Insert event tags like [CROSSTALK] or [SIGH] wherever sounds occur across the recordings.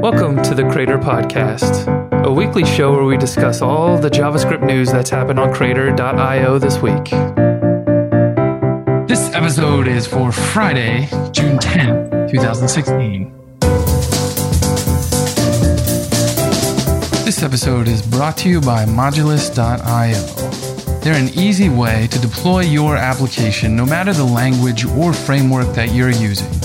Welcome to the Crater Podcast, a weekly show where we discuss all the JavaScript news that's happened on Crater.io this week. This episode is for Friday, June 10th, 2016. This episode is brought to you by Modulus.io. They're an easy way to deploy your application no matter the language or framework that you're using.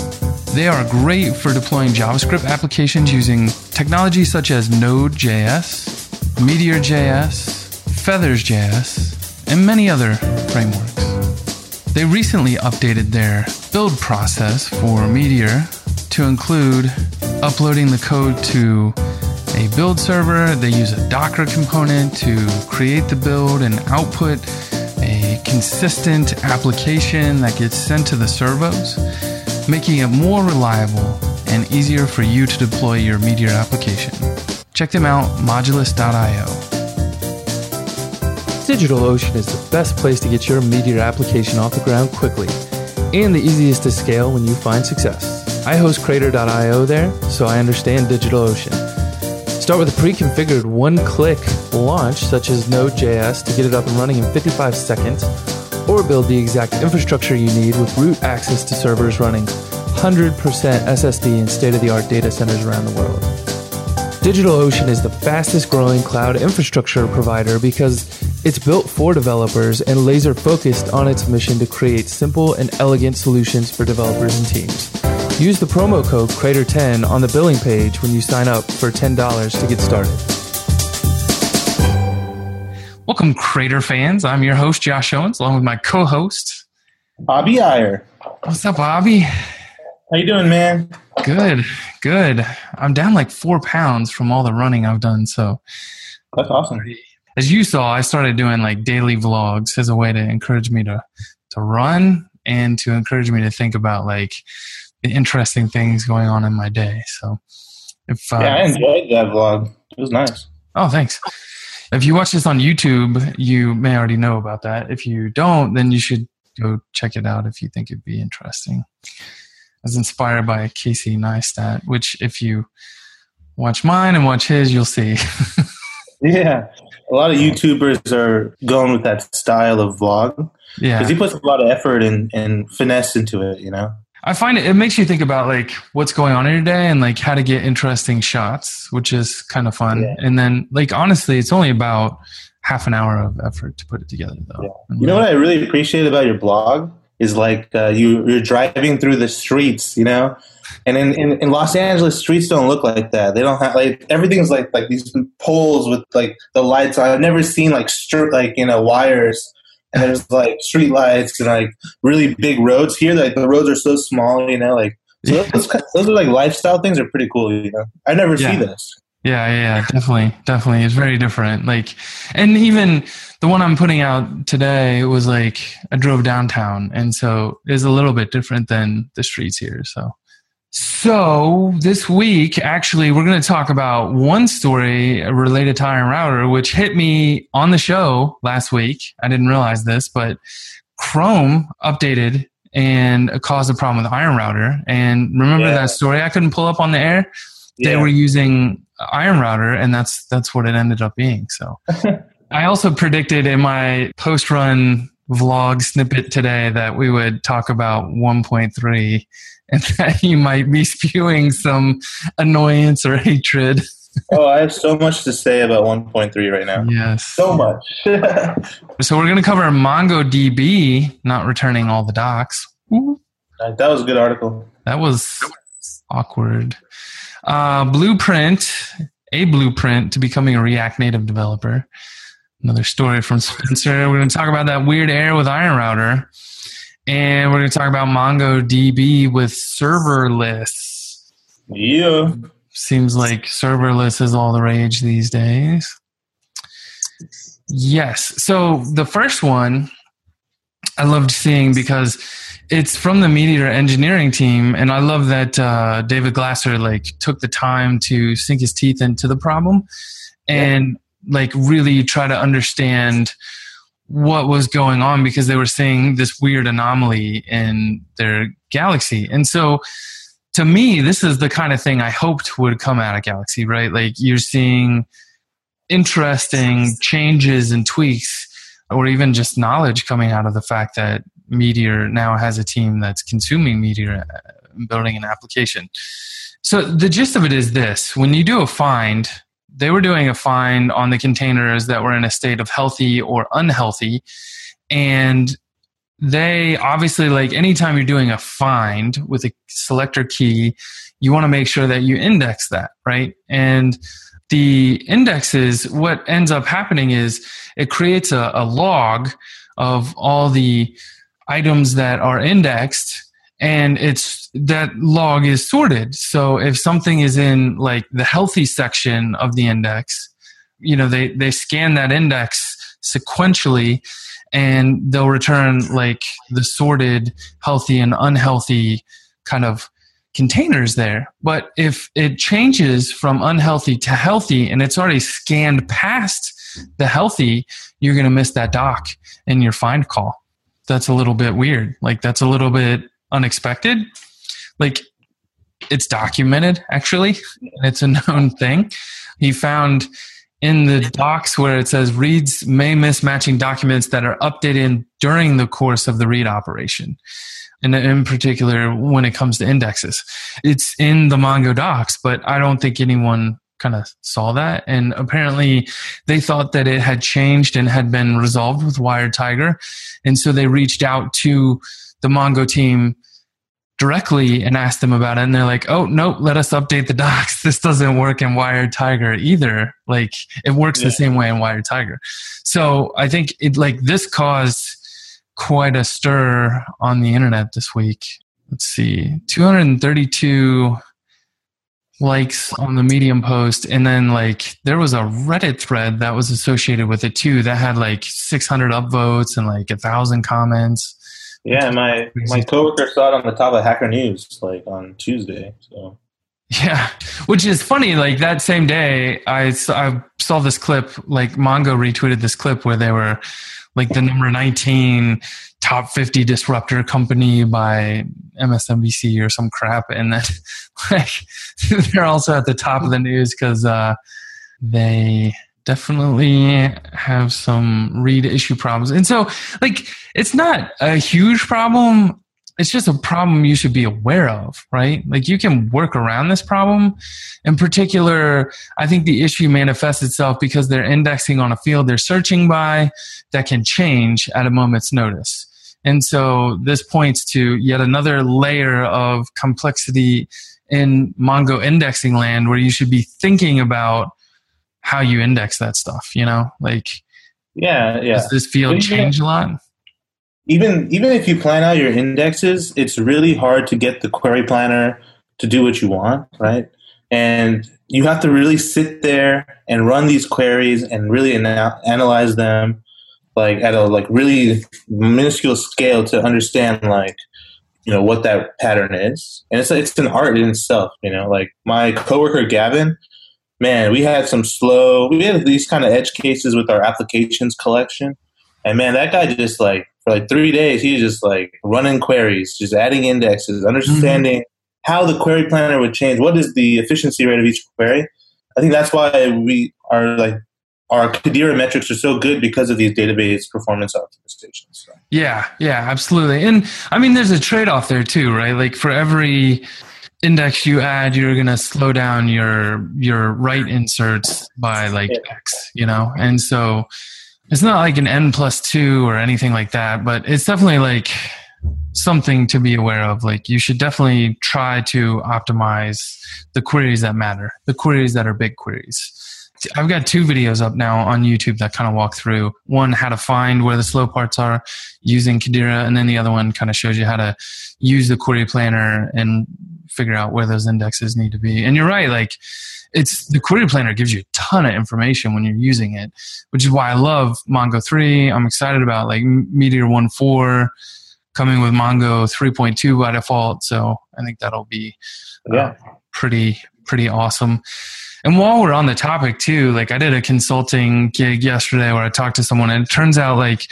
They are great for deploying JavaScript applications using technologies such as Node.js, Meteor.js, Feathers.js, and many other frameworks. They recently updated their build process for Meteor to include uploading the code to a build server. They use a Docker component to create the build and output a consistent application that gets sent to the servos making it more reliable and easier for you to deploy your Meteor application. Check them out, modulus.io. DigitalOcean is the best place to get your Meteor application off the ground quickly and the easiest to scale when you find success. I host Crater.io there, so I understand DigitalOcean. Start with a pre-configured one-click launch such as Node.js to get it up and running in 55 seconds or build the exact infrastructure you need with root access to servers running 100% SSD in state of the art data centers around the world. DigitalOcean is the fastest growing cloud infrastructure provider because it's built for developers and laser focused on its mission to create simple and elegant solutions for developers and teams. Use the promo code Crater10 on the billing page when you sign up for $10 to get started. Welcome, Crater fans. I'm your host, Josh Owens, along with my co-host, Abhi Aiyer. What's up, Abhi? How you doing, man? Good, good. I'm down like four pounds from all the running I've done. So that's awesome. As you saw, I started doing like daily vlogs as a way to encourage me to to run and to encourage me to think about like the interesting things going on in my day. So if uh, yeah, I enjoyed that vlog. It was nice. Oh, thanks. If you watch this on YouTube, you may already know about that. If you don't, then you should go check it out if you think it'd be interesting. I was inspired by Casey Neistat, which if you watch mine and watch his, you'll see. [LAUGHS] yeah. A lot of YouTubers are going with that style of vlog. Yeah. Because he puts a lot of effort and, and finesse into it, you know? I find it, it makes you think about like what's going on in your day and like how to get interesting shots, which is kind of fun. Yeah. And then like honestly, it's only about half an hour of effort to put it together though. Yeah. You know what I really appreciate about your blog is like uh, you you're driving through the streets, you know, and in, in, in Los Angeles, streets don't look like that. They don't have like everything's like like these poles with like the lights. I've never seen like stri- like you know wires and there's like street lights and like really big roads here. Like the roads are so small, you know. Like so those, those are like lifestyle things are pretty cool. You know, I never yeah. see this. Yeah, yeah, definitely, definitely. It's very different. Like, and even the one I'm putting out today was like I drove downtown, and so it's a little bit different than the streets here. So so this week, actually, we're going to talk about one story related to Iron Router, which hit me on the show last week. I didn't realize this, but Chrome updated and caused a problem with Iron Router. And remember yeah. that story I couldn't pull up on the air? Yeah. They were using Iron Router, and that's that's what it ended up being. So [LAUGHS] I also predicted in my post run vlog snippet today that we would talk about 1.3 [LAUGHS] and that you might be spewing some annoyance or hatred. oh, I have so much to say about 1.3 right now. Yes. So much. [LAUGHS] so we're going to cover MongoDB not returning all the docs. That was a good article. That was awkward. Uh, blueprint, a blueprint to becoming a React Native developer. Another story from Spencer. We're going to talk about that weird error with Iron Router. And we're going to talk about MongoDB with serverless. Yeah. Seems like serverless is all the rage these days. Yes. So the first one I loved seeing because it's from the Meteor engineering team, and I love that uh, David Glasser like took the time to sink his teeth into the problem and yeah. like really try to understand what was going on because they were seeing this weird anomaly in their galaxy. And so to me, this is the kind of thing I hoped would come out of Galaxy, right? Like you're seeing interesting changes and tweaks, or even just knowledge coming out of the fact that Meteor now has a team that's consuming Meteor, uh, building an application. So the gist of it is this: when you do a find, they were doing a find on the containers that were in a state of healthy or unhealthy, and they obviously like anytime you're doing a find with a selector key, you want to make sure that you index that, right? And the indexes, what ends up happening is it creates a, a log of all the items that are indexed and it's that log is sorted. So if something is in like the healthy section of the index you know they they scan that index sequentially and they'll return like the sorted healthy and unhealthy kind of containers there. But if it changes from unhealthy to healthy and it's already scanned past the healthy you're going to miss that doc in your find call. That's a little bit weird. Like that's a little bit unexpected like it's documented actually it's a known thing he found in the docs where it says reads may miss matching documents that are updated during the course of the read operation. And in particular, when it comes to indexes, it's in the Mongo docs, but I don't think anyone kind of saw that. And apparently they thought that it had changed and had been resolved with WiredTiger. And so they reached out to the Mongo team directly and asked them about it. And they're like oh no let us update the docs. [LAUGHS] This doesn't work in WiredTiger either. Like it works yeah. the same way in WiredTiger. So i think it like this caused quite a stir on the internet this week. Let's see 232 likes on the medium post. And then like there was a reddit thread that was associated with it too that had like 600 upvotes and like a thousand comments yeah, my my coworker saw it on the top of Hacker News like on Tuesday. So yeah, which is funny. Like that same day, I saw, I saw this clip. Like Mongo retweeted this clip where they were like the number nineteen top fifty disruptor company by MSNBC or some crap, and then [LAUGHS] like [LAUGHS] they're also at the top of the news because uh, they definitely have some read issue problems. And so, like, it's not a huge problem. It's just a problem you should be aware of, right? Like, you can work around this problem. In particular, I think the issue manifests itself because they're indexing on a field they're searching by that can change at a moment's notice. And so, this points to yet another layer of complexity in Mongo indexing land where you should be thinking about how you index that stuff you know? Like yeah yeah. does this field change a lot? Even even if you plan out your indexes it's really hard to get the query planner to do what you want right? And you have to really sit there and run these queries and really ana- analyze them like at a like really minuscule scale to understand like you know what that pattern is. And it's it's an art in itself you know? Like my coworker gavin man, we had some slow, we had these kind of edge cases with our applications collection. And man, that guy just like, for like three days, he just like running queries, just adding indexes, understanding mm-hmm. how the query planner would change. What is the efficiency rate of each query? I think that's why we are like, our Kadira metrics are so good because of these database performance optimizations. So. Yeah, yeah, absolutely. And I mean, there's a trade off there too, right? Like for every index you add, you're going to slow down your your write inserts by like yeah. X, you know? And so it's not like an N plus two or anything like that, but it's definitely like something to be aware of. Like you should definitely try to optimize the queries that matter, the queries that are big queries. I've got two videos up now on YouTube that kind of walk through one, how to find where the slow parts are using Kadira, and then the other one kind of shows you how to use the query planner and figure out where those indexes need to be. And you're right, like it's the query planner gives you a ton of information when you're using it, which is why I love Mongo 3. I'm excited about like Meteor 1.4 coming with Mongo 3.2 by default. So I think that'll be uh, yeah. pretty, pretty awesome. And while we're on the topic too, like I did a consulting gig yesterday where I talked to someone and it turns out like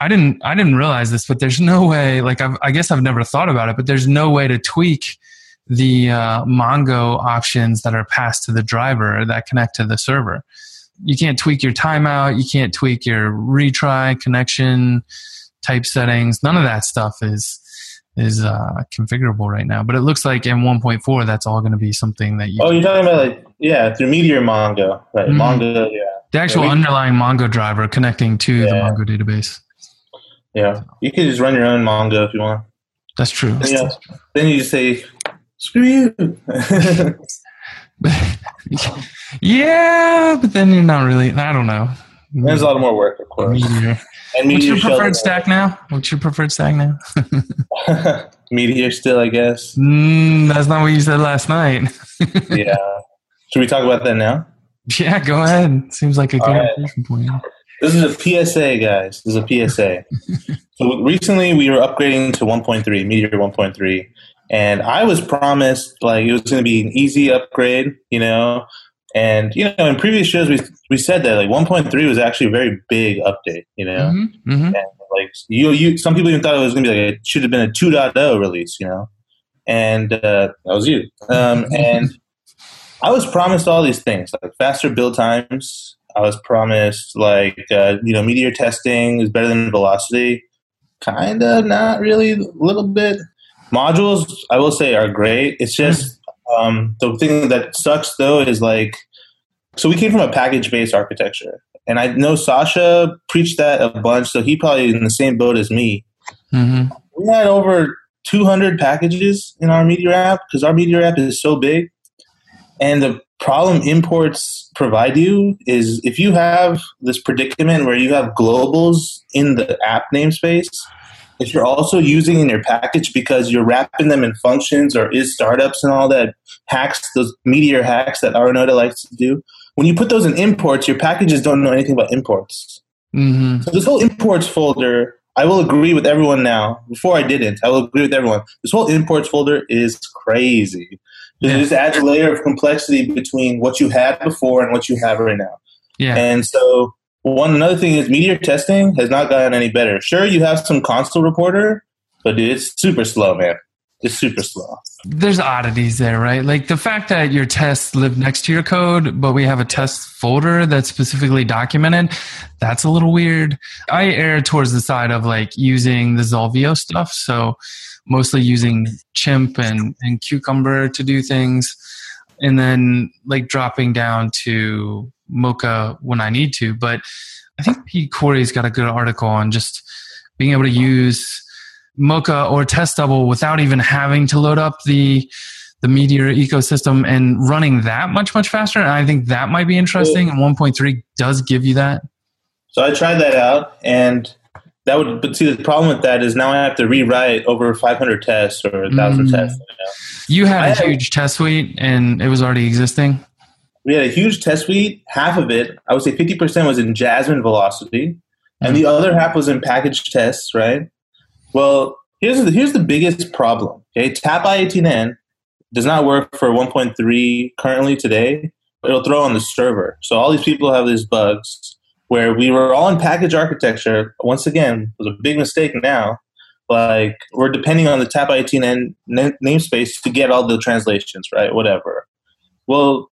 I didn't I didn't realize this, but there's no way like I've, I guess I've never thought about it, but there's no way to tweak the uh, Mongo options that are passed to the driver that connect to the server. You can't tweak your timeout. You can't tweak your retry connection type settings. None of that stuff is is uh, configurable right now. But it looks like in 1.4, that's all going to be something that you. Oh, you're talking about like yeah, through Meteor Mongo, right? Mm-hmm. Mongo, yeah. The actual yeah, we, underlying Mongo driver connecting to yeah. the Mongo database. Yeah, you can just run your own Mongo if you want. That's true. Then, yeah. then you just say, "Screw you." [LAUGHS] yeah, but then you're not really. I don't know. There's a lot more work, of course. Meteor. And What's your preferred stack now? What's your preferred stack now? [LAUGHS] Meteor still, I guess. Mm, that's not what you said last night. [LAUGHS] yeah. Should we talk about that now? Yeah, go ahead. Seems like a good right. point. This is a PSA, guys. This is a PSA. [LAUGHS] so recently we were upgrading to 1.3, Meteor 1.3, and I was promised like it was going to be an easy upgrade, you know. And you know, in previous shows we we said that like 1.3 was actually a very big update, you know. Mm-hmm, mm-hmm. And like you, you, some people even thought it was going to be like it should have been a 2.0 release, you know. And uh, that was you. Um, and I was promised all these things like faster build times. I was promised like uh, you know meteor testing is better than velocity. Kind of, not really, a little bit. Modules, I will say, are great. It's just um, the thing that sucks though is like, so we came from a package based architecture, and I know Sasha preached that a bunch. So he probably in the same boat as me. Mm-hmm. We had over 200 packages in our Meteor app because our Meteor app is so big and the problem imports provide you is if you have this predicament where you have globals in the app namespace, if you're also using in your package because you're wrapping them in functions or is startups and all that hacks, those meteor hacks that Arunoda likes to do, when you put those in imports, your packages don't know anything about imports. Mm-hmm. So this whole imports folder, I will agree with everyone now. Before I didn't, I will agree with everyone. This whole imports folder is crazy. Yeah. It just adds a layer of complexity between what you had before and what you have right now. Yeah. And so one another thing is meteor testing has not gotten any better. Sure, you have some console reporter, but dude, it's super slow, man. It's super slow. There's oddities there, right? Like the fact that your tests live next to your code, but we have a test folder that's specifically documented. That's a little weird. I err towards the side of like using the Xolv.io stuff. So mostly using Chimp and, and Cucumber to do things, and then like dropping down to Mocha when I need to. But I think Pete Corey's got a good article on just being able to use Mocha or Test Double without even having to load up the the Meteor ecosystem and running that much much faster. And I think that might be interesting. And 1.3 does give you that. So I tried that out, and that would but see the problem with that is now I have to rewrite over 500 tests or 1000 mm. tests. You, know? you had I a huge test suite and it was already existing. We had a huge test suite. Half of it, I would say 50% was in Jasmine velocity, and the other half was in package tests. Right. Well, here's the, here's the biggest problem. Okay, Tap I18N does not work for 1.3 currently today. It'll throw on the server. So all these people have these bugs where we were all in package architecture. Once again, was a big mistake now. Like we're depending on the TAP I18N namespace to get all the translations, right? Whatever. Well,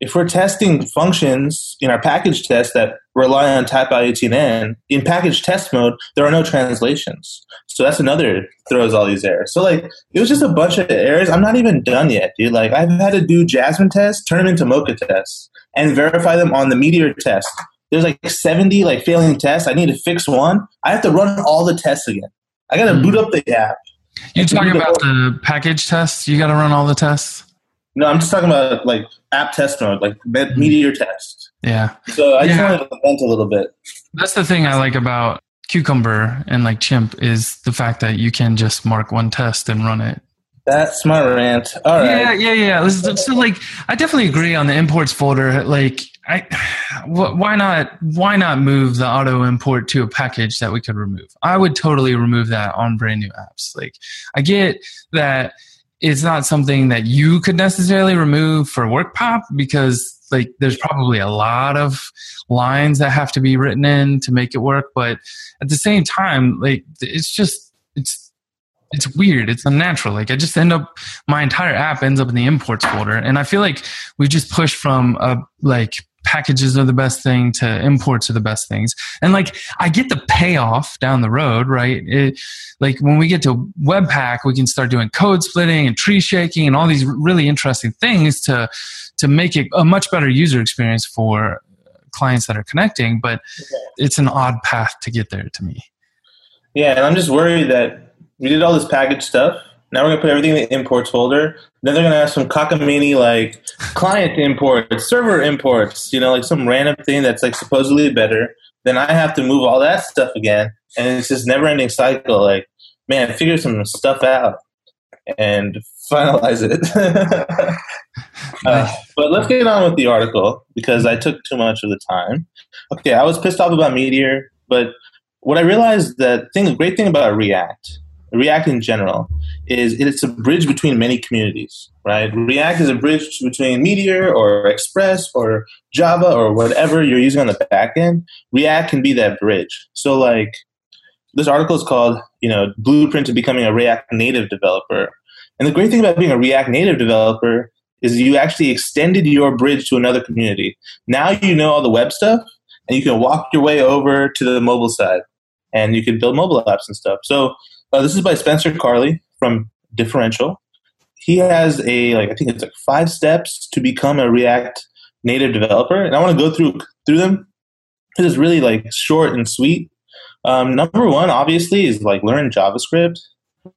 if we're testing functions in our package test that rely on TAP I18N, in package test mode, there are no translations. So that's another throws all these errors. So like it was just a bunch of errors. I'm not even done yet, dude. Like I've had to do Jasmine tests, turn them into Mocha tests, and verify them on the Meteor test there's like 70 like failing tests. I need to fix one. I have to run all the tests again. I got to mm. boot up the app. You talking about the package tests? You got to run all the tests. No, I'm just talking about like app test mode, like mm. Meteor test. Yeah. So I yeah. just wanted to vent a little bit. That's the thing I like about Cucumber and like Chimp is the fact that you can just mark one test and run it. That's my rant. All right. Yeah, yeah, yeah. So, like, I definitely agree on the imports folder. Like, I [SIGHS] why not why not move the auto import to a package that we could remove? I would totally remove that on brand new apps. Like I get that it's not something that you could necessarily remove for WorkPop because like there's probably a lot of lines that have to be written in to make it work, but at the same time, like it's just it's it's weird. It's unnatural. Like I just end up, my entire app ends up in the imports folder, and I feel like we just push from a like packages are the best thing to imports are the best things. And like i get the payoff down the road right? It, like when we get to webpack we can start doing code splitting and tree shaking and all these really interesting things to to make it a much better user experience for clients that are connecting but it's an odd path to get there to me. Yeah and i'm just worried that we did all this package stuff now we're gonna put everything in the imports folder. Then they're gonna have some cockamamie like client imports, server imports, you know, like some random thing that's like supposedly better. Then I have to move all that stuff again, and it's just never ending cycle. Like, man, figure some stuff out and finalize it. [LAUGHS] uh, but let's get on with the article because I took too much of the time. Okay, I was pissed off about Meteor, but what I realized that thing, the great thing about React React in general is it's a bridge between many communities, right? React is a bridge between Meteor or Express or Java or whatever you're using on the back end. React can be that bridge. So like this article is called, you know, Blueprint to Becoming a React Native Developer. And the great thing about being a React Native developer is you actually extended your bridge to another community. Now you know all the web stuff and you can walk your way over to the mobile side and you can build mobile apps and stuff. So uh, this is by Spencer Carli from Differential. He has a like I think it's like five steps to become a React native developer, and I want to go through through them. It's really like short and sweet. Um, number one, obviously, is like learn JavaScript.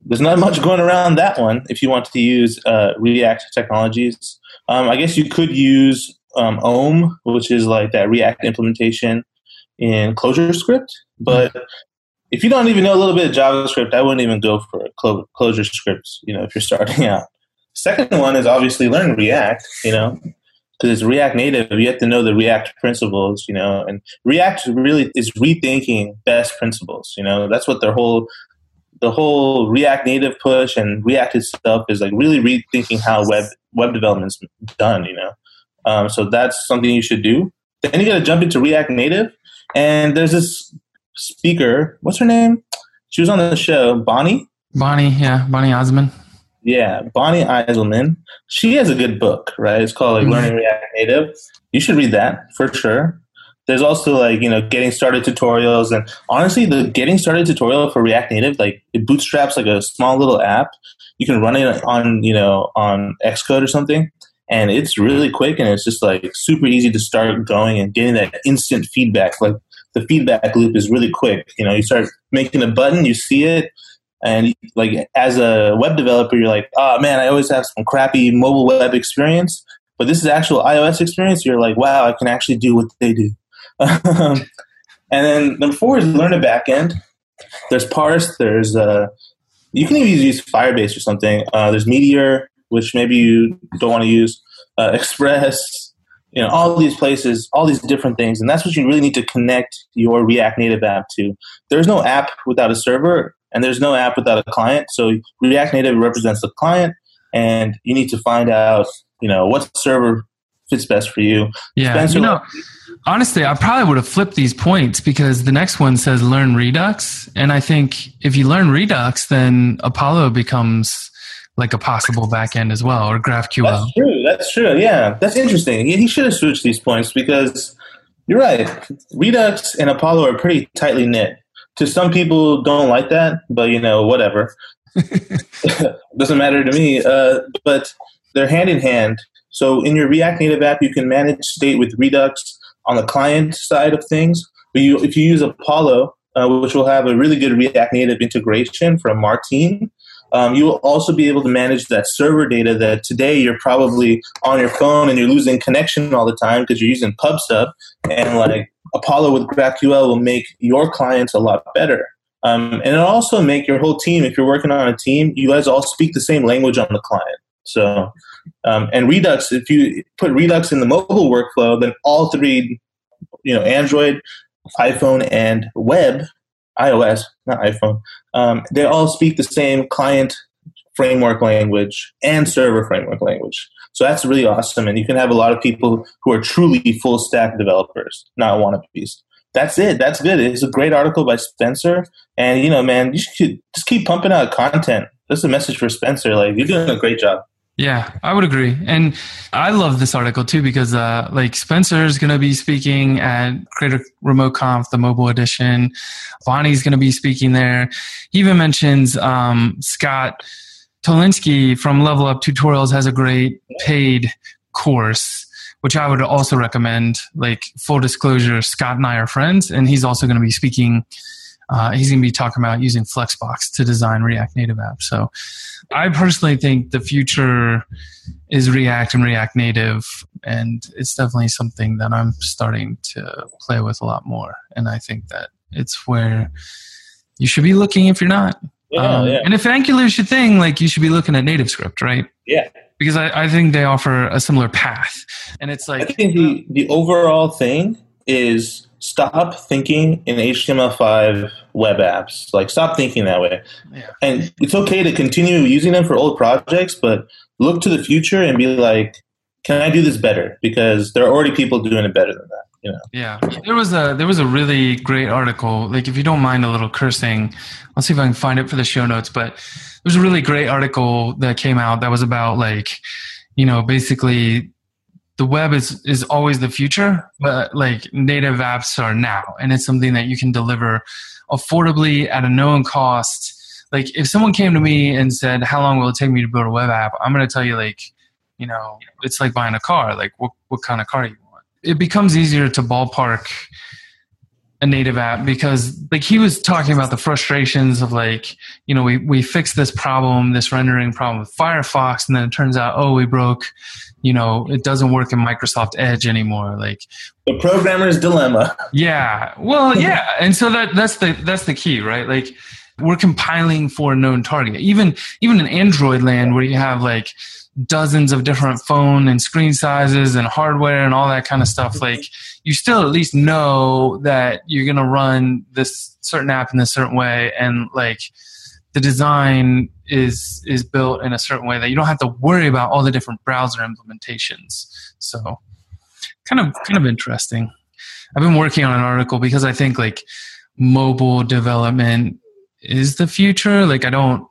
There's not [LAUGHS] much going around that one if you want to use uh, React technologies. Um, I guess you could use um, Om, which is like that React implementation in ClojureScript, but if you don't even know a little bit of JavaScript, I wouldn't even go for clo- ClojureScripts, you know, if you're starting [LAUGHS] out. Second one is obviously learn React, you know, because it's React Native. You have to know the React principles, you know, and React really is rethinking best principles, you know, that's what their whole the whole React Native push and React itself is like really rethinking how web web development's done, you know. Um, so that's something you should do. Then you got to jump into React Native, and there's this speaker. What's her name? She was on the show. Bonnie. Bonnie, yeah, Bonnie Eisenman. Yeah, Bonnie Eisenman. She has a good book, right? It's called like mm-hmm. Learning React Native. You should read that for sure. There's also like you know getting started tutorials, and honestly, the getting started tutorial for React Native, like it bootstraps like a small little app. You can run it on you know on Xcode or something, and it's really quick and it's just like super easy to start going and getting that instant feedback. Like the feedback loop is really quick. You know, you start making a button, you see it, and like as a web developer, you're like, oh man, I always have some crappy mobile web experience, but this is actual iOS experience. You're like, wow, I can actually do what they do. [LAUGHS] and then number four is learn a backend. There's Parse. There's uh, you can even use Firebase or something. Uh, there's Meteor, which maybe you don't want to use. Uh, [LAUGHS] Express, you know all these places all these different things and that's what you really need to connect your react native app to. There's no app without a server and there's no app without a client so react native represents the client and you need to find out you know what server fits best for you. Yeah Spencer, you know honestly i probably would have flipped these points because the next one says learn redux and i think if you learn redux then apollo becomes like a possible backend as well or GraphQL. That's true. That's true. Yeah, that's interesting. He, he should have switched these points because you're right. Redux and Apollo are pretty tightly knit. To some people, don't like that, but you know, whatever. [LAUGHS] Doesn't matter to me. Uh, but they're hand in hand. So in your React Native app, you can manage state with Redux on the client side of things. But you, if you use Apollo, uh, which will have a really good React Native integration from Martin, um, you will also be able to manage that server data that today you're probably on your phone and you're losing connection all the time because you're using PubSub. And like Apollo with GraphQL will make your clients a lot better. Um, and it'll also make your whole team, if you're working on a team, you guys all speak the same language on the client. So, um, and Redux, if you put Redux in the mobile workflow, then all three, you know, Android, iPhone, and web iOS, not iPhone, um, they all speak the same client framework language and server framework language. So that's really awesome. And you can have a lot of people who are truly full stack developers, not wannabes. That's it. That's good. It's a great article by Spencer. And, you know, man, you should just keep pumping out content. That's a message for Spencer. Like you're doing a great job. Yeah, I would agree. And I love this article too because uh, like Spencer is going to be speaking at Crater Remote Conf, the mobile edition. Bonnie's going to be speaking there. He even mentions um, Scott Tolinski from Level Up Tutorials has a great paid course, which I would also recommend. Like full disclosure, Scott and I are friends, and he's also going to be speaking uh, he's going to be talking about using Flexbox to design React Native apps. So I personally think the future is React and React Native, and it's definitely something that I'm starting to play with a lot more. And I think that it's where you should be looking if you're not. Yeah, um, yeah. And if Angular is your thing, like you should be looking at NativeScript, right? Yeah. Because I, I think they offer a similar path. And it's like. I think the, the overall thing is stop thinking in HTML5 web apps. Like, stop thinking that way. yeah. And it's okay to continue using them for old projects, but look to the future and be like, can I do this better? Because there are already people doing it better than that. You know? Yeah, there was a there was a really great article. Like, if you don't mind a little cursing, I'll see if I can find it for the show notes. But there was a really great article that came out that was about like, you know, basically the web is is always the future, but like native apps are now, and it's something that you can deliver affordably at a known cost. Like, if someone came to me and said, "How long will it take me to build a web app?" I'm going to tell you, like, you know, it's like buying a car. Like, what what kind of car you want? It becomes easier to ballpark a native app because like he was talking about the frustrations of like you know we we fixed this problem this rendering problem with firefox and then it turns out oh we broke you know it doesn't work in microsoft edge anymore like. The programmer's dilemma. yeah. Well [LAUGHS] yeah. And so that that's the that's the key right? Like we're compiling for a known target. Even even in android land where you have like dozens of different phone and screen sizes and hardware and all that kind of stuff like you still at least know that you're going to run this certain app in a certain way and like the design is is built in a certain way that you don't have to worry about all the different browser implementations. So kind of kind of interesting. I've been working on an article because i think like mobile development is the future. Like i don't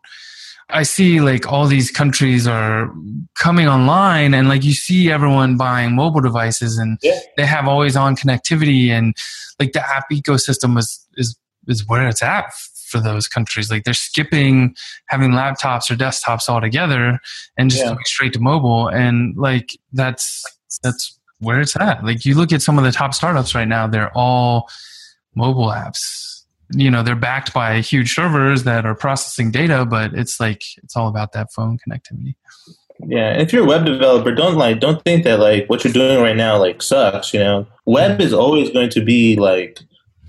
I see like all these countries are coming online and like you see everyone buying mobile devices and Yeah. they have always on connectivity and like the app ecosystem is is is where it's at for those countries. Like they're skipping having laptops or desktops altogether and just Yeah. going straight to mobile and like that's that's where it's at. Like you look at some of the top startups right now, they're all mobile apps you know they're backed by huge servers that are processing data but it's like it's all about that phone connectivity Yeah, if you're a web developer, don't like don't think that like what you're doing right now like sucks. You know, web is always going to be like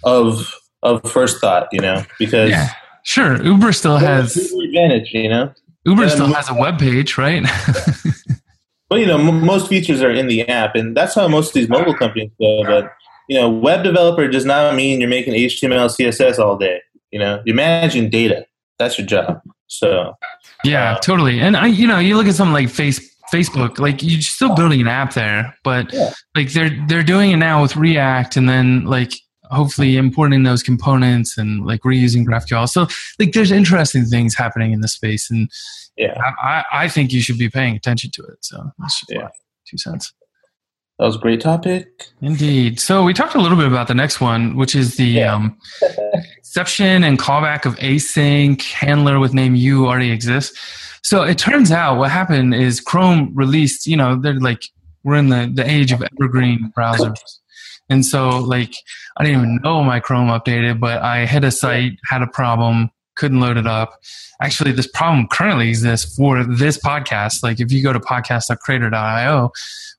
of of first thought. You know, because yeah sure uber still has advantage. You know, uber and- still has a web page right [LAUGHS] but you know m- most features are in the app, and that's how most of these mobile companies go. But you know, web developer does not mean you're making HTML, CSS all day. You know, you're managing data. That's your job. So yeah uh, totally and i you know you look at something like face facebook like you're still building an app there but Yeah. like they're they're doing it now with react and then like hopefully importing those components and like reusing graphql so like there's interesting things happening in the space and yeah, I, I think you should be paying attention to it. So that's just Yeah. two cents. That was a great topic. Indeed. So we talked a little bit about the next one, which is the Yeah. um, exception and callback of async handler with name you already exists. So it turns out what happened is Chrome released, you know, they're like, we're in the, the age of evergreen browsers. And so like, I didn't even know my Chrome updated, but I hit a site, had a problem, couldn't load it up. Actually, this problem currently exists for this podcast. Like if you go to podcast.crater.io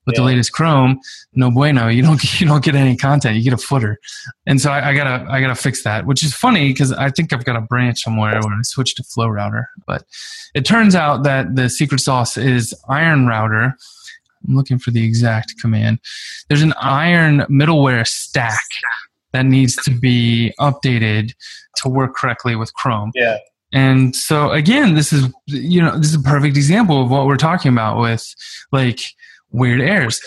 with the latest Chrome, no bueno, you don't, [LAUGHS] you don't get any content. You get a footer. And so I, I gotta, I gotta fix that, which is funny because I think I've got a branch somewhere where I switched to Flow Router. But it turns out that the secret sauce is Iron Router. I'm looking for the exact command. There's an Iron middleware stack that needs to be updated to work correctly with Chrome. Yeah, And so again, this is you know this is a perfect example of what we're talking about with like weird errors.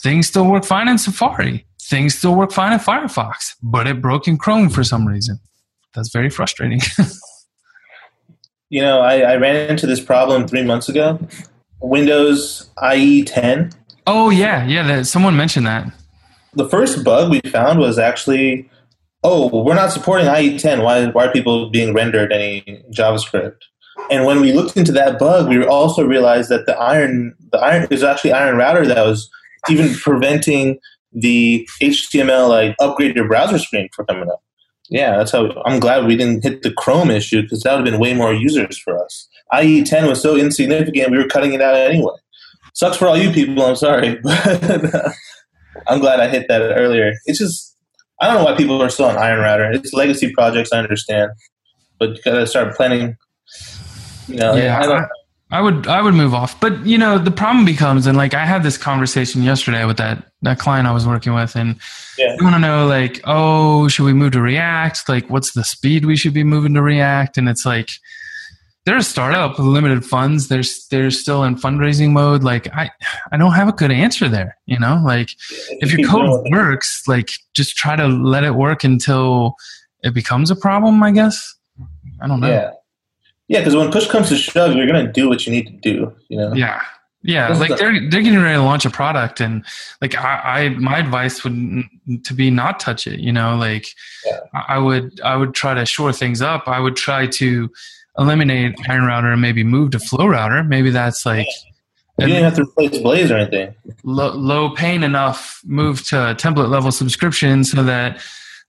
Things still work fine in Safari. Things still work fine in Firefox, but it broke in Chrome for some reason. That's very frustrating. [LAUGHS] you know, I, I ran into this problem three months ago. Windows IE 10. Oh yeah, yeah. That, someone mentioned that. The first bug we found was actually, oh, we're not supporting IE 10. Why, why are people being rendered any JavaScript? And when we looked into that bug, we also realized that the iron, the iron is actually iron router that was even preventing the HTML like upgrade your browser screen from coming up. Yeah, that's how I'm glad we didn't hit the Chrome issue because that would have been way more users for us. IE10 was so insignificant, we were cutting it out anyway. Sucks for all you people, I'm sorry. [LAUGHS] I'm glad I hit that earlier. It's just, I don't know why people are still on Iron Router. It's legacy projects, I understand. But you gotta start planning, you know. Yeah, I I would I would move off. But you know, the problem becomes and like I had this conversation yesterday with that that client I was working with and Yeah. you want to know like, oh, should we move to React? Like what's the speed we should be moving to React? And it's like they're a startup with limited funds. They're they're still in fundraising mode. Like I I don't have a good answer there, you know? Like if your [LAUGHS] code works, like just try to let it work until it becomes a problem, I guess. I don't know. Yeah. Yeah, because when push comes to shove, you're gonna do what you need to do. You know. Yeah. Yeah, That's like the- they're they're getting ready to launch a product, and like I, I my advice would to be not touch it. You know, like Yeah. I would I would try to shore things up. I would try to eliminate Iron Router and maybe move to Flow Router. Maybe that's like You didn't have to replace Blaze or anything. low, low pain enough move to template level subscription so that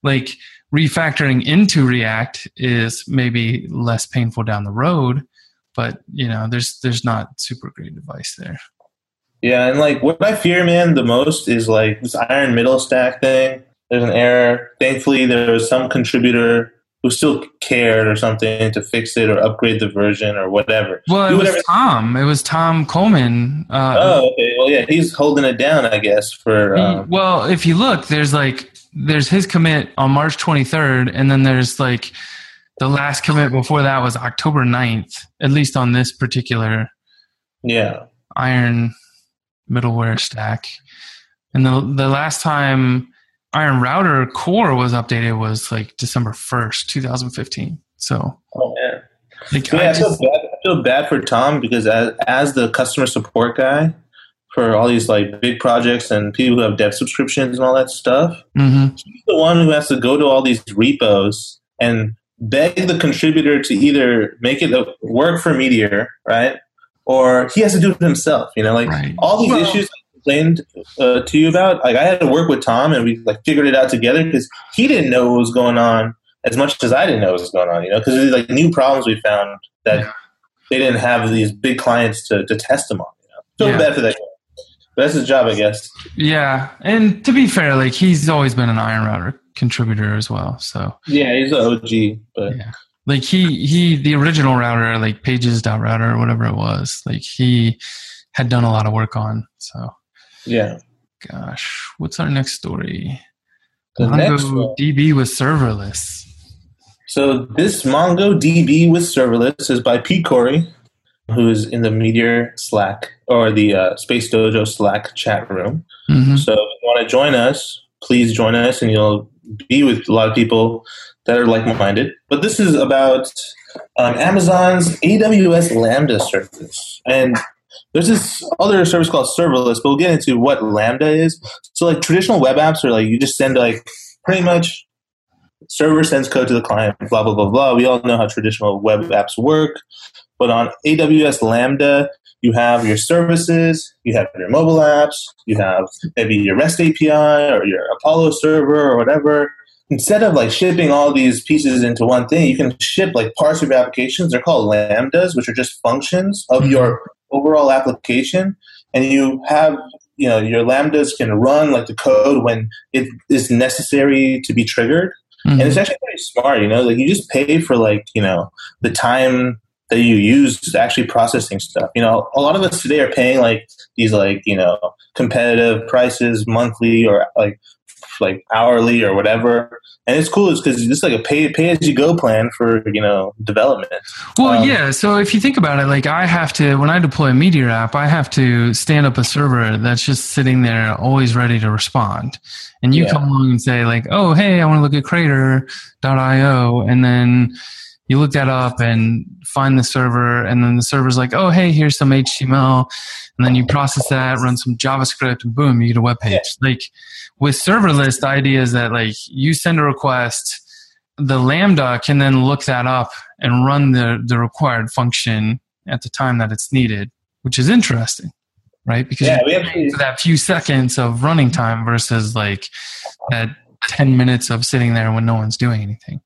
like refactoring into react is maybe less painful down the road but you know there's there's not super great advice there Yeah, and like what I fear, man, the most is like this iron middle stack thing. There's an error. Thankfully, there was some contributor who still cared or something to fix it or upgrade the version or whatever. well it was tom it was tom coleman uh, Oh, okay. Well, yeah, he's holding it down, I guess. For um, well if you look there's like there's his commit on march 23rd and then there's like the last commit before that was october 9th at least on this particular yeah, Iron middleware stack. And the the last time Iron Router core was updated was like December first, two thousand fifteen. So oh man. like, Yeah, I I feel bad. I feel bad for Tom because as as the customer support guy for all these like big projects and people who have dev subscriptions and all that stuff, Mhm. he's the one who has to go to all these repos and beg the contributor to either make it work for Meteor, right? Or he has to do it himself. You know, like Right. all these Well- issues I complained uh, to you about. Like I had to work with Tom and we like figured it out together because he didn't know what was going on as much as I didn't know what was going on. You know, because there's like new problems we found that Yeah. they didn't have these big clients to, to test them on. You know, feel Yeah. bad for that. guy. But that's his job, I guess. yeah, and to be fair, like he's always been an Iron Router contributor as well. So Yeah, he's an OG, but yeah, like he he the original router, like pages.router or whatever it was, like he had done a lot of work on. So yeah. gosh, what's our next story? The. MongoDB was serverless. So this MongoDB with serverless is by Pete Corey, who is in the Meteor Slack or the uh, Space Dojo Slack chat room. Mhm. So if you want to join us, please join us, and you'll be with a lot of people that are like-minded. But this is about um, Amazon's AWS Lambda service, and there's this other service called serverless. But we'll get into what Lambda is. So like traditional web apps are like you just send like pretty much server sends code to the client, blah blah blah blah. We all know how traditional web apps work. But on AWS Lambda, you have your services, you have your mobile apps, you have maybe your REST API or your Apollo server or whatever. Instead of like shipping all these pieces into one thing, you can ship like parts of your applications. They're called lambdas, which are just functions of mm-hmm. your overall application. And you have, you know, your lambdas can run like the code when it is necessary to be triggered and Mhm. it's actually pretty smart you know like you just pay for like you know the time that you use to actually processing stuff you know a lot of us today are paying like these like you know competitive prices monthly or like like hourly or whatever and it's cool because it's like a pay pay as you go plan for you know development Well, Um, yeah. So if you think about it, like I have to, when I deploy a Meteor app, I have to stand up a server that's just sitting there, always ready to respond. And you Yeah. come along and say, like, oh, hey, I want to look at Crater.io. And then you look that up and find the server, and then the server's like, oh, hey, here's some HTML, and then you process that, run some JavaScript, and boom, you get a web page. Yeah. Like with serverless, the idea is that like you send a request, the Lambda can then look that up and run the the required function at the time that it's needed, which is interesting, right? Because yeah, we have to, that few seconds of running time versus like that 10 minutes of sitting there when no one's doing anything.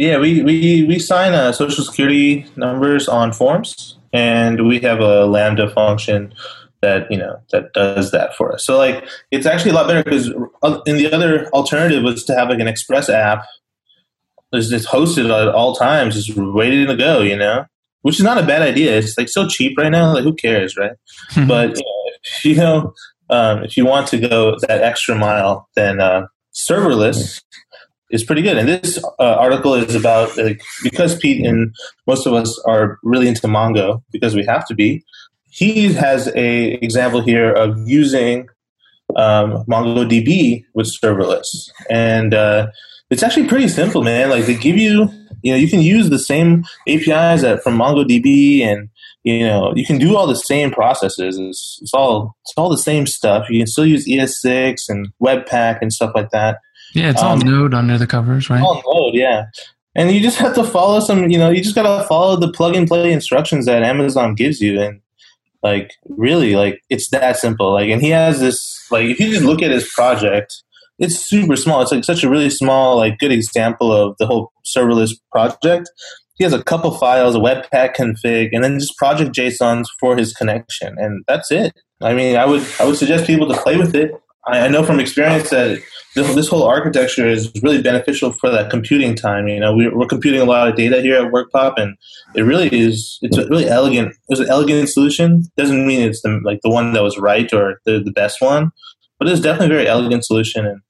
Yeah, we, we, we sign uh, social security numbers on forms, and we have a Lambda function that you know that does that for us. So like it's actually a lot better because in the other alternative was to have like an Express app that's just hosted at all times, just waiting to go. You know, which is not a bad idea. It's like so cheap right now. Like who cares, right? [LAUGHS] but you know, if, you know um, if you want to go that extra mile, then uh, serverless is pretty good. And this uh, article is about because Pete and most of us are really into Mongo because we have to be. He has a example here of using um, MongoDB with serverless, and uh, it's actually pretty simple, man. Like they give you, you know, you can use the same APIs that, from MongoDB, and you know, you can do all the same processes. It's, it's all it's all the same stuff. You can still use ES6 and Webpack and stuff like that yeah, it's all um, Node under the covers, right? All Node, yeah. And you just have to follow some, you know, you just got to follow the plug and play instructions that Amazon gives you. And like, really, like, it's that simple. Like, and he has this, like, if you just look at his project, it's super small. It's like such a really small, like, good example of the whole serverless project. He has a couple files, a Webpack config, and then just project JSONs for his connection, and that's it. I mean, I would I would suggest people to play with it. I, know from experience that this, this whole architecture is really beneficial for that computing time. You know, we're, we're computing a lot of data here at WorkPop, and it really is. It's a really elegant. It's an elegant solution. Doesn't mean it's the, like the one that was right or the, the best one, but it's definitely a very elegant solution, and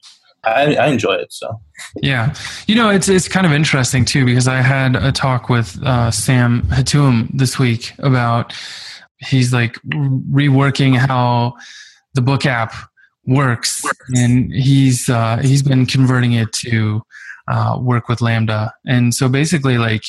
I, I enjoy it. So yeah, you know, it's it's kind of interesting too because I had a talk with uh, Sam Hatoum this week about he's like reworking how the book app works, and he's uh, he's been converting it to uh, work with Lambda. And so basically, like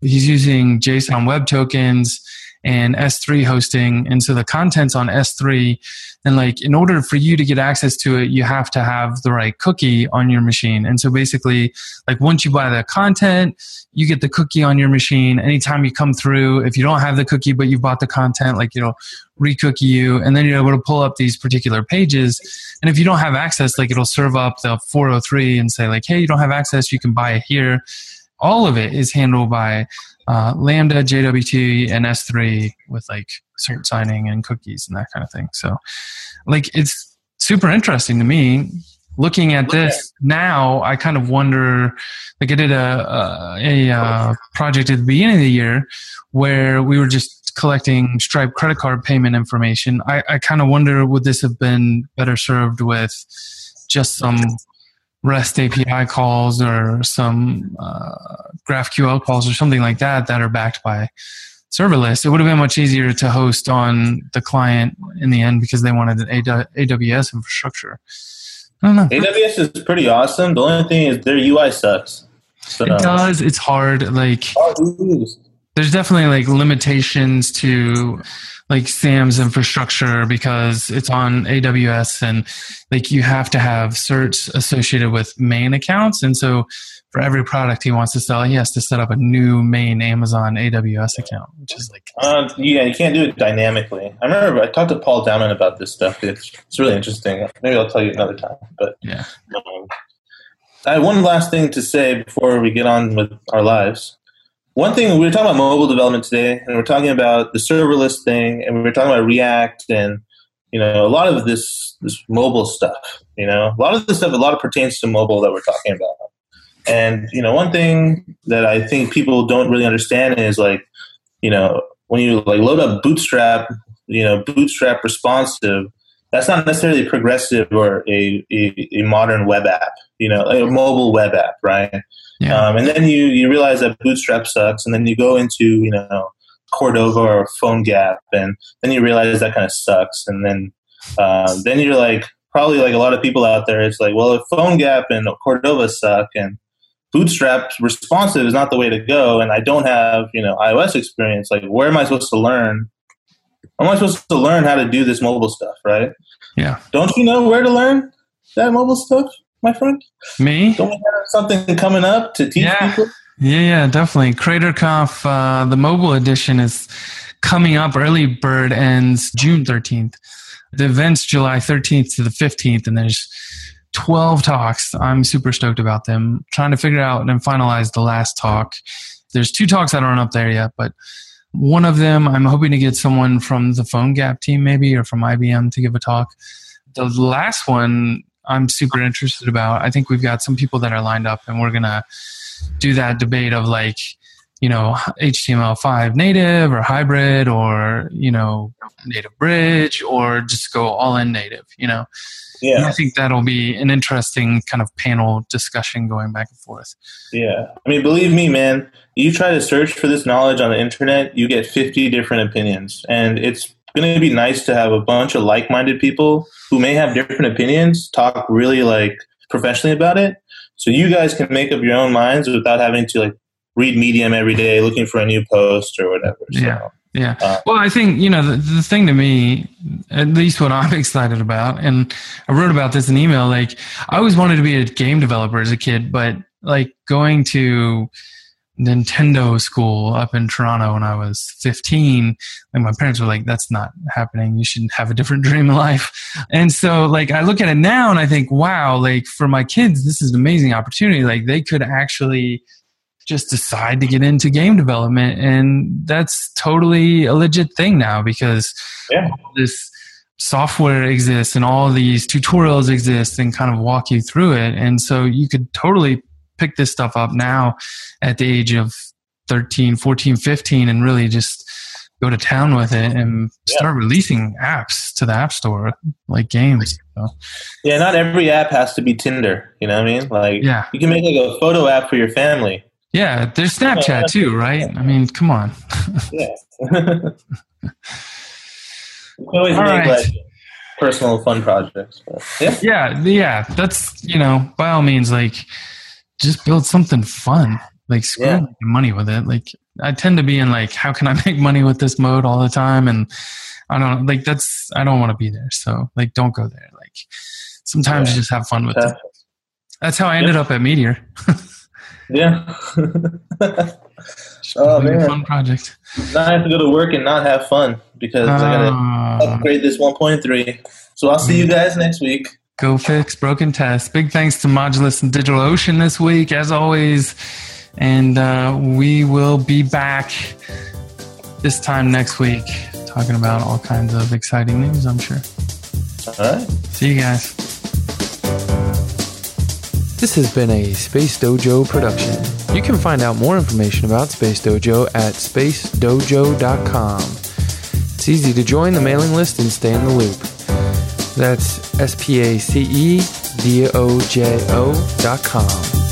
he's using JSON Web Tokens and S3 hosting, and so the content's on S3 and like in order for you to get access to it you have to have the right cookie on your machine. And so basically like once you buy the content you get the cookie on your machine. Anytime you come through if you don't have the cookie but you've bought the content like it'll re-cookie you. And then you're able to pull up these particular pages. And if you don't have access like it'll serve up the 403 and say like hey you don't have access. You can buy it here. All of it is handled by uh, Lambda, JWT, and S3 with like cert signing and cookies and that kind of thing. So, like, it's super interesting to me. Looking at this now, I kind of wonder. Like, I did a a, a uh, project at the beginning of the year where we were just collecting Stripe credit card payment information. I, I kind of wonder would this have been better served with just some REST API calls or some uh, GraphQL calls or something like that that are backed by serverless. It would have been much easier to host on the client in the end because they wanted an AWS infrastructure. I don't know. AWS is pretty awesome. The only thing is their UI sucks. So. It does. It's hard. Like, there's definitely like limitations to like Sam's infrastructure because it's on AWS and like you have to have certs associated with main accounts. And so for every product he wants to sell, he has to set up a new main Amazon AWS account, which is like. Uh, yeah, you can't do it dynamically. I remember I talked to Paul Dowman about this stuff. It's, it's really interesting. Maybe I'll tell you another time. But yeah. Um, I have one last thing to say before we get on with our lives one thing we were talking about mobile development today, and we're talking about the serverless thing, and we were talking about React, and you know a lot of this this mobile stuff. You know, a lot of the stuff, a lot of pertains to mobile that we're talking about. And you know, one thing that I think people don't really understand is like, you know, when you like load up Bootstrap, you know, Bootstrap responsive, that's not necessarily progressive or a, a, a modern web app. You know, a mobile web app, right? Yeah. Um, and then you, you realize that Bootstrap sucks, and then you go into you know Cordova or PhoneGap, and then you realize that kind of sucks, and then um, then you're like probably like a lot of people out there, it's like well if PhoneGap and Cordova suck, and Bootstrap responsive is not the way to go, and I don't have you know iOS experience. Like, where am I supposed to learn? Am I supposed to learn how to do this mobile stuff? Right? Yeah. Don't you know where to learn that mobile stuff, my friend? Me? Don't we have something coming up to teach Yeah. people? Yeah, yeah, definitely. Crater Conf, uh, the mobile edition is coming up. Early bird ends June 13th. The event's July 13th to the 15th, and there's 12 talks. I'm super stoked about them. Trying to figure out and finalize the last talk. There's two talks that aren't up there yet, but one of them I'm hoping to get someone from the Phone Gap team, maybe, or from IBM to give a talk. The last one I'm super interested about. I think we've got some people that are lined up, and we're gonna do that debate of like, you know, HTML5 native or hybrid or, you know, native bridge or just go all in native, you know. And I think that'll be an interesting kind of panel discussion going back and forth. yeah. I mean, believe me, man. You try to search for this knowledge on the internet, you get 50 different opinions, and it's going to be nice to have a bunch of like-minded people who may have different opinions talk really like professionally about it, so you guys can make up your own minds without having to like read Medium every day looking for a new post or whatever. So, Yeah. Yeah. Uh, well, I think, you know, the, the thing to me, at least what [LAUGHS] I'm excited about, and I wrote about this in email, like, I always wanted to be a game developer as a kid, but like going to Nintendo school up in Toronto when I was 15, like my parents were like, that's not happening. You should have a different [LAUGHS] dream in life. And so, like, I look at it now and I think, wow, like for my kids, this is an amazing opportunity. Like, they could actually just decide to get into game development and that's totally a legit thing now because Yeah. this software exists and all these tutorials exist and kind of walk you through it and so you could totally pick this stuff up now at the age of 13 14 15 and really just go to town with it and Yeah. start releasing apps to the app store like games so, Yeah, not every app has to be Tinder. You know what I mean? Like, yeah you can make like a photo app for your family. Yeah there's snapchat too right i mean come on Yeah. [LAUGHS] always All make right. like personal fun projects. Yeah. yeah yeah that's you know by all means like just build something fun like screw Yeah. money with it like i tend to be in like how can i make money with this mode all the time and i don't like that's i don't want to be there so like don't go there like sometimes Yeah. you just have fun with Uh, it that's how i ended up at meteor [LAUGHS] yeah. [LAUGHS] Oh, doing a man. fun project now I have to go to work and not have fun because I gotta Uh, upgrade this 1.3. So I'll see you guys next week. Go fix broken tests. Big thanks to Modulus and DigitalOcean this week, as always. And uh, we will be back this time next week talking about all kinds of exciting news, I'm sure. All right. See you guys. This has been a Space Dojo production. You can find out more information about Space Dojo at spacedojo.com. It's easy to join the mailing list and stay in the loop. That's S P A C E D O J O dot com.